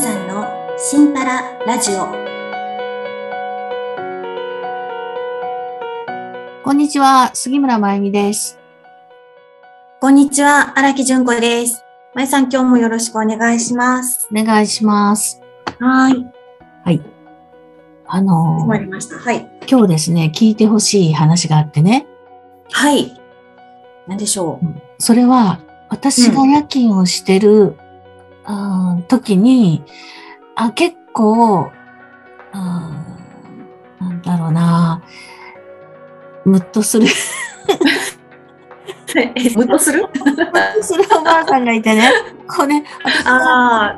さんのシンパララジオ。こんにちは、杉村真由美です。こんにちは、荒木純子です。まゆさん、今日もよろしくお願いします。お願いします。はい。はい。あのりました。はい。今日ですね、聞いてほしい話があってね、はい。何でしょう。それは私が夜勤をしてる、あー時に、あ結構、なんだろうな、ムッとする、え、ムッとする？ムッとするおばあさんがいてね、これ、私あ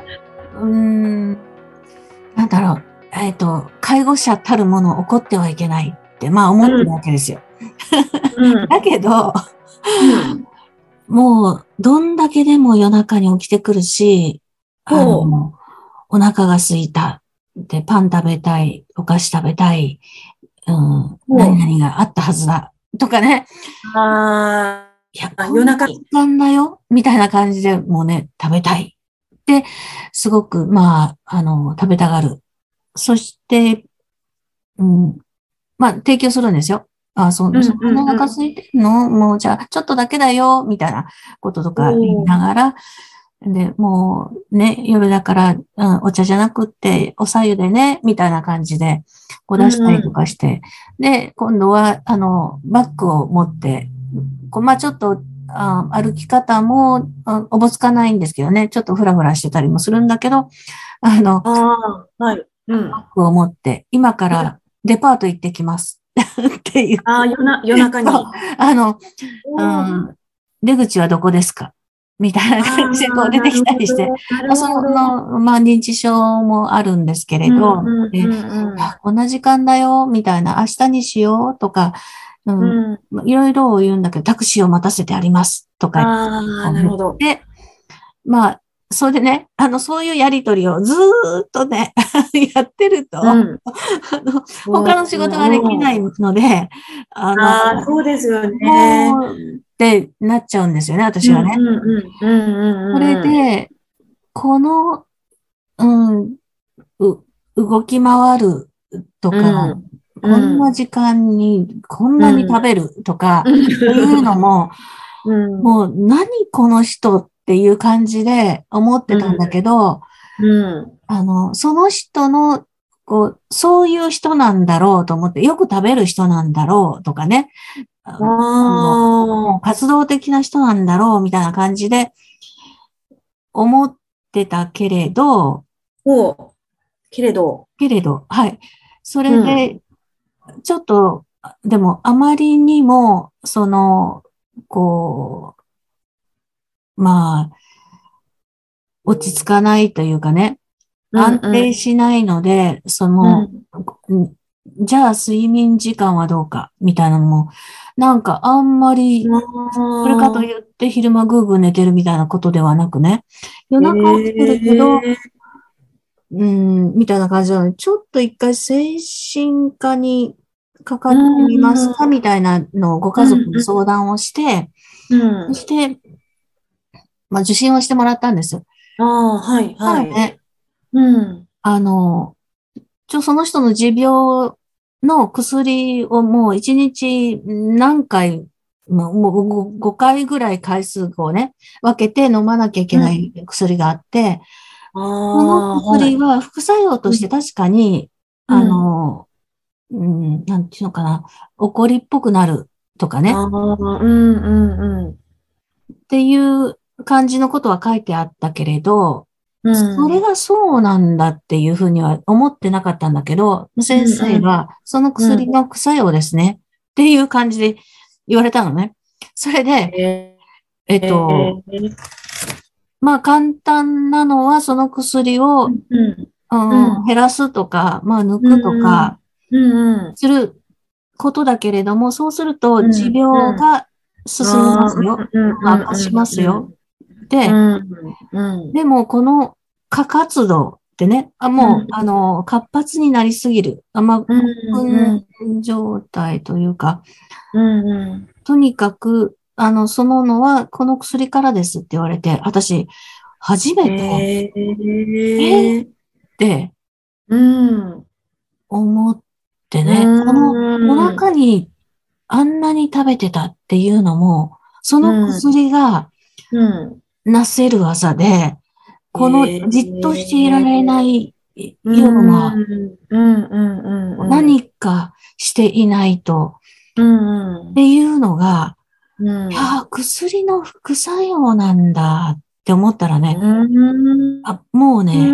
うーん、なんだろう、えっ、と、介護者たるもの怒ってはいけないって、まあ思ってるわけですよ。あ。うん。だけど、もう、どんだけでも夜中に起きてくるし、お腹が空いた。で、パン食べたい、お菓子食べたい、うん、う何々があったはずだ。とかね。あいや、あ夜中時間だよ。みたいな感じでもうね、食べたい。で、すごく、まあ、あの、食べたがる。そして、うん、まあ、提供するんですよ。あ、そう、うんお腹空いてんの？もう、じゃあ、ちょっとだけだよ、みたいなこととか言いながら、で、もうね、夜だから、うん、お茶じゃなくって、お茶湯でね、みたいな感じで、こう出したりとかして、で、今度は、あの、バッグを持って、こうまあちょっと、あ歩き方もあおぼつかないんですけどね、ちょっとフラフラしてたりもするんだけど、あの、あ。はい。うん。バッグを持って、今からデパート行ってきます。っていう、ああ、夜な夜中に。あの、ううんん、出口はどこですか？みたいな感じでこう出てきたりして、まあその、まあ認知症もあるんですけれど、でいやこんな時間だよ、みたいな、明日にしようとか、うんいろいろ言うんだけど、タクシーを待たせてありますとかああ、なるほど。で、まあ、それでね、あの、そういうやりとりをずーっとね、やってると、あの他の仕事ができないので、あの、ああ、そうですよね。ってなっちゃうんですよね、私はね。うんうんうんうんうん。それで、この、うん、う動き回るとか、うんこんな時間にこんなに食べるとか、うんいうのも、うんもう何この人っていう感じで思ってたんだけど、うん。あの、その人の、こう、そういう人なんだろうと思って、よく食べる人なんだろうとかね、活動的な人なんだろうみたいな感じで思ってたけれど、おけれど、けれど、はい。それで、ちょっと、でもあまりにも、その、こう、まあ、落ち着かないというかね、安定しないので、その、うんじゃあ睡眠時間はどうか、みたいなのも、なんかあんまり、それかと言って昼間ぐーぐー寝てるみたいなことではなくね、夜中起きてるけど、うん、みたいな感じなの。で、ちょっと一回精神科にかかってみますかみたいなのをご家族に相談をして、うん。そして、まあ受診をしてもらったんです。ああ、はい、はい。ね、うん。あの、ちょ、その人の持病の薬をもう一日何回、もうもう5回ぐらい回数をね、分けて飲まなきゃいけない薬があって、あこのあ、薬は副作用として確かに、うんあの、うん、なんていうのかな、怒りっぽくなるとかね、ああ、うん、うん、っていう感じのことは書いてあったけれど、うん。それがそうなんだっていうふうには思ってなかったんだけど、先生がその薬の副作用ですね、っていう感じで言われたのね。それで、ええっと、まあ簡単なのはその薬を、うん、減らすとか、まあ抜くとか。することだけれども、そうするとうん持病が進みますよ。悪化しますよ。で、うん、うん。でも、この過活動ってね、あもう、うんあの、活発になりすぎる。あまあ、う状態というか、うん、うん。とにかく、あの、そののは、この薬からですって言われて、私、初めて、えー、ってうん。思ってね、うんこのお腹にあんなに食べてたっていうのも、その薬がうん。なせる技で、このじっとしていられないような。何かしていないとうんっていうのが、うん。いやー薬の副作用なんだって思ったらね、うん。あ、もうね、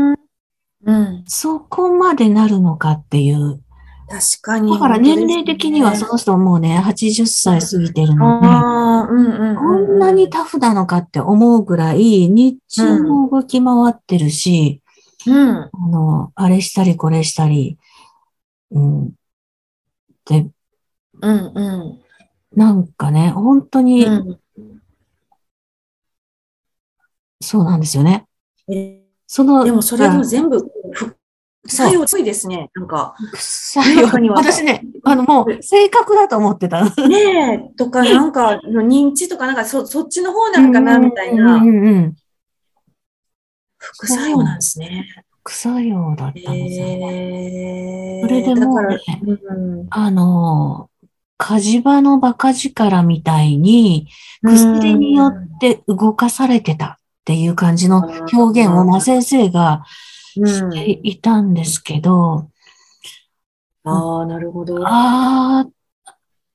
うん。そこまでなるのかっていう。確かに。だから年齢的にはその人はもうね、80歳過ぎてるので、ああ、うんうん。こんなにタフなのかって思うぐらい、日中も動き回ってるし、うん。あの、あれしたりこれしたり、うん。で、うんうん。なんかね、本当にうんそうなんですよね。えその、でもそれも全部、副そう作用ついですね。なんか、副作用中には私ね、あのもう性格だと思ってた。ねえ、とか、なんか、認知とか、なんかそ、そっちの方なのかな、みたいな。副作用なんですね。副作用だったんですよ。えそれでもうねうんあの、火事場のバカ力みたいに、薬によって動かされてたっていう感じの表現を、まあ、先生がうんしていたんですけど、ああ、なるほど。あー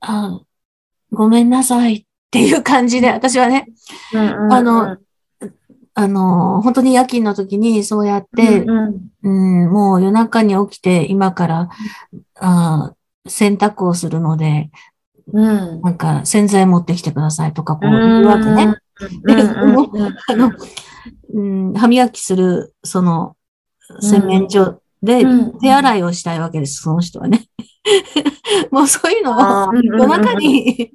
あ、ごめんなさいっていう感じで、私はね、あの、あの、本当に夜勤の時にそうやって、うんうん、もう夜中に起きて今から、あー洗濯をするので、うん。なんか洗剤持ってきてくださいとかこう言うわけね。うんうんうん あの、うん、歯磨きする、その、洗面所でうん手洗いをしたいわけです、その人はね。もうそういうのを夜中に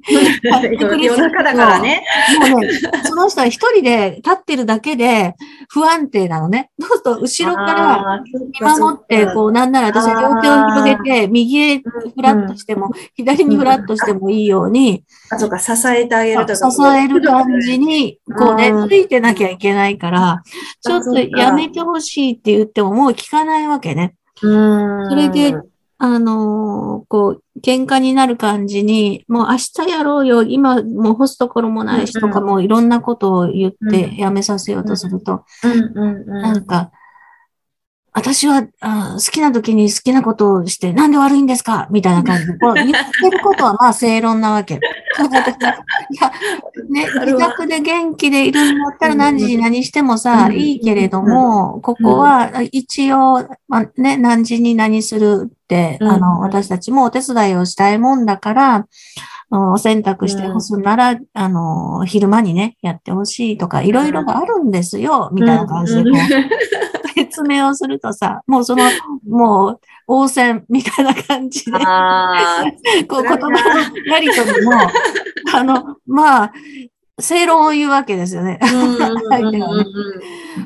夜中だからね。もうね、その人は一人で立ってるだけで不安定なのね。そうすると後ろから見守って、こう、なんなら私は両手を広げて、右へフラッとしても、左にフラッとしてもいいように、あ、そうか、支えてあげると支か。える感じに、こうねう、んついてなきゃいけないから、ちょっとやめてほしいって言ってももう聞かないわけね。うん。それで、あのーこう、喧嘩になる感じに、もう明日やろうよ、今もう干すところもないしとか、うんもういろんなことを言ってうん。やめさせようとすると、うんうんうん。なんか、私はあ好きな時に好きなことをして、なんで悪いんですか？みたいな感じで、こう 言ってることはまあ正論なわけ。いや、ね、自宅で元気でいるんだったら何時に何してもさ、うんいいけれども、ここは一応、まあ、ね、何時に何するって、うん。あの、私たちもお手伝いをしたいもんだから、お洗濯して干すなら、あの、昼間にね、やってほしいとか、いろいろがあるんですよ、みたいな感じでこう、説明をするとさ、もうその、もう、応戦みたいな感じで、こう、言葉のやりとりも、あの、まあ、正論を言うわけですよね。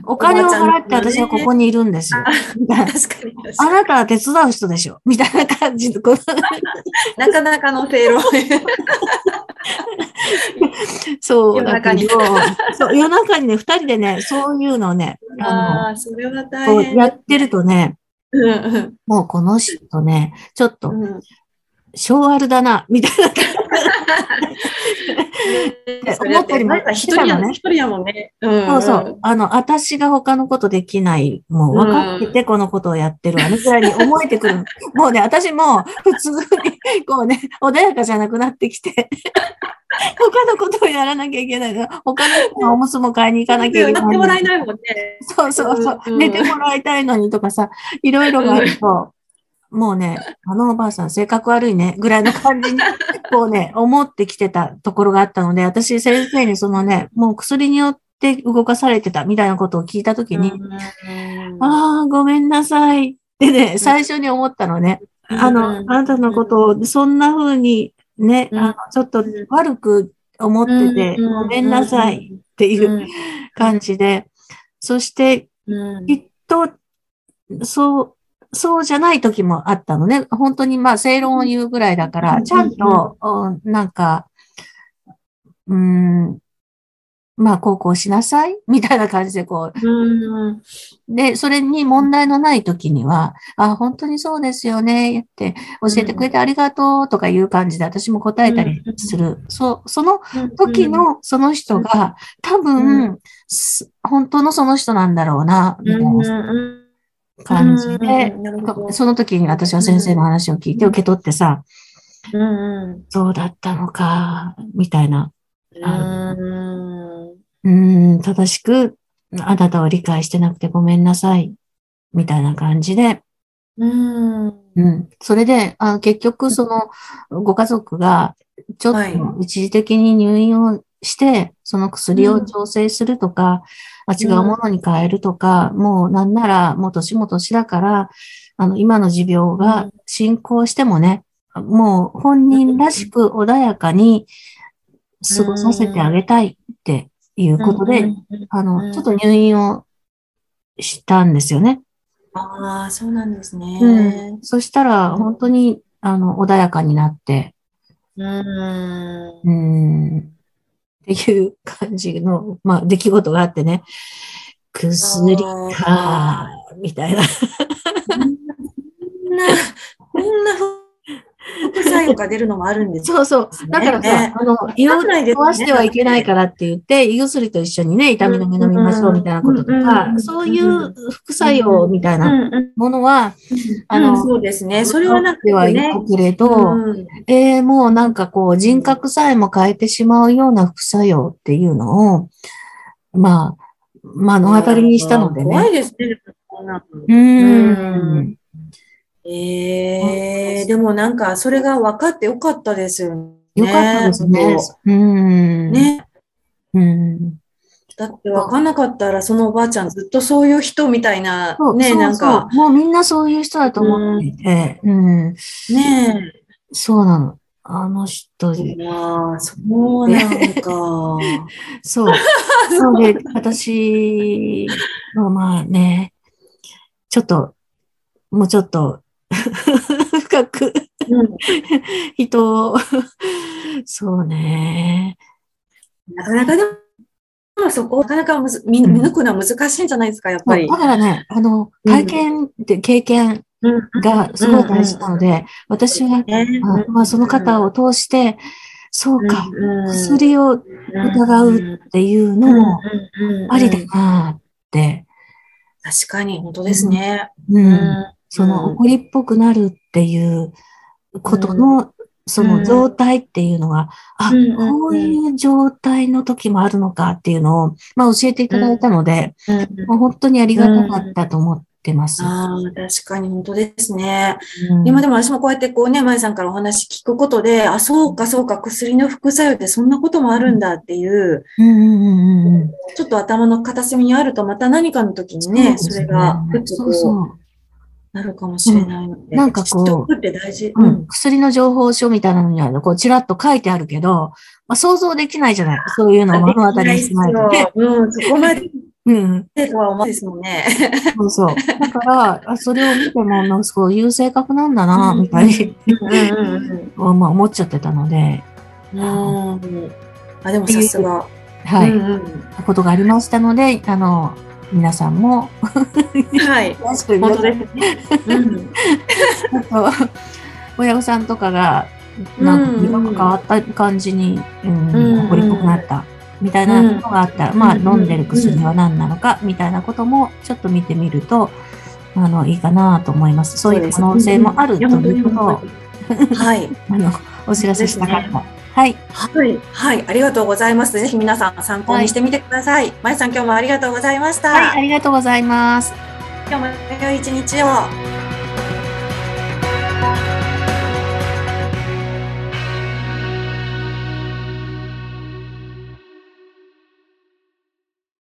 お金を払って私はここにいるんですよ。あかなたは手伝う人でしょみたいな感じで。なかなかの正論。そう夜そう夜中にね、二人でね、そういうのをね、やってるとね、もうこの人ね、ちょっと、うん。小悪だな、みたいな感そ れだって、なんか一人やもん、一人やもんね。そうそう。あの、私が他のことできない、もう分かっててこのことをやってるわね、ぐらいに思えてくる。もうね、私も普通に、こうね、穏やかじゃなくなってきて、他のことをやらなきゃいけないの。他の人のおむつも買いに行かなきゃいけないの。やってもらえないもん。ね。そうそうそう。うん。寝てもらいたいのにとかさ、いろいろがあると、もうね、あのおばあさん性格悪いね、ぐらいの感じに、こうね、思ってきてたところがあったので、私先生にそのね、もう薬によって動かされてたみたいなことを聞いたときに、ああ、ごめんなさいってね、最初に思ったのね。あの、あなたのことをそんな風にね、うん。あのちょっと悪く思ってて、うん。ごめんなさいっていう感じで、そして、うん。きっと、そう、そうじゃない時もあったのね。本当にまあ正論を言うぐらいだから、うんちゃんと、うんなんか、うーん、まあ、こうこうしなさいみたいな感じで、こう、うん。で、それに問題のない時には、あ、本当にそうですよね、って教えてくれてありがとうとかいう感じで私も答えたりする。そう、その時のその人が多分、す本当のその人なんだろうな、みたいな感じでその時に私は先生の話を聞いて受け取ってさ、うんうんそうだったのか、みたいな。うん。うーん、正しくあなたを理解してなくてごめんなさい、みたいな感じで、うん。うん。それで、あ結局、その、ご家族が、ちょっはいと一時的に入院をして、その薬を調整するとか、あ違うものに変えるとか、もうなんなら、もう年も年だから、あの、今の持病が進行してもね、もう本人らしく穏やかに過ごさせてあげたいっていうことで、あうん。の、ちょっと入院をしたんですよね。ああ、そうなんですね。うん。そしたら、本当に、あの、穏やかになって、うん。うん、っていう感じの、まあ、出来事があってね、薬か、みたいな。こんな、こんな副作用が出るのもあるんですよ。そうそう。だからさ、ねあの、胃を壊してはいけないからって言って、胃薬と一緒にね、痛み止め飲みましょうみたいなこととかそういう副作用みたいなうんものは、あうんのそうですね。それはなくてね。いくけれど、うんえー、もうなんかこう人格さえも変えてしまうような副作用っていうのを、まあ、目の当たりにしたのでね。怖いですね。うーん。ええでもなんか、それが分かってよかったですよね。よかったですね。うーん。ね。うん。だって分かんなかったら、そのおばあちゃんずっとそういう人みたいなそう、ね、そうなんか、もうみんなそういう人だと思っていて、うん。ねそうなの。あの人、え。まあ、そうなのか。そう。そうで、私はまあね、ちょっと、もうちょっと、深く。うん。人を、そうね。なかなかでも、そこ、なかなかむず見見抜くのは難しいんじゃないですか、やっぱり。だ。からね、あの、体験で経験うんがすごい大事なので、私は、ね。あまあ、その方を通して、そうか、うん薬を疑うっていうのもありだなって、確かに、本当ですね。う、うん。んその怒りっぽくなるっていうことの、その状態っていうのが、あ、うんこういう状態の時もあるのかっていうのを、まあ教えていただいたので、うん。もう本当にありがたかったと思ってます。ああ、確かに本当ですね。うん。今でも私もこうやってこうね、まえさんからお話聞くことで、あ、そうかそうか、薬の副作用ってそんなこともあるんだっていう、ちょっと頭の片隅にあると、また何かの時にね、それがふっとそうこそう。う、なるかもしれない。ので、なんかこう。うん、薬の情報書みたいなのには、こう、ちらっと書いてあるけど、まあ、想像できないじゃない。そういうのを目の当たりにしないと。ね。うん、そこまで。うん、とは思わないですもんね。そうそう。だから、あそれを見ても、なんかそういう性格なんだな、みたいに、うんうんまあ、思っちゃってたので、うん。うん。うん。あ、でもさすが。はい、うんうん。ことがありましたので、あの、皆さんも、はい。本当ですね。うん。あと親御さんとかが、なんか色が変わった感じに、うん、うん怒りっぽくなった、みたいなのがあったら、まあ、うん飲んでる薬は何なのか、みたいなことも、ちょっと見てみると、あの、いいかなと思います。そういう可能性もあるということを、はい。あの、お知らせしたかった。はい。はい。はい。ありがとうございます。ぜひ皆さん参考にしてみてください。まえさん、今日もありがとうございました。はい、ありがとうございます。今日も良い一日を。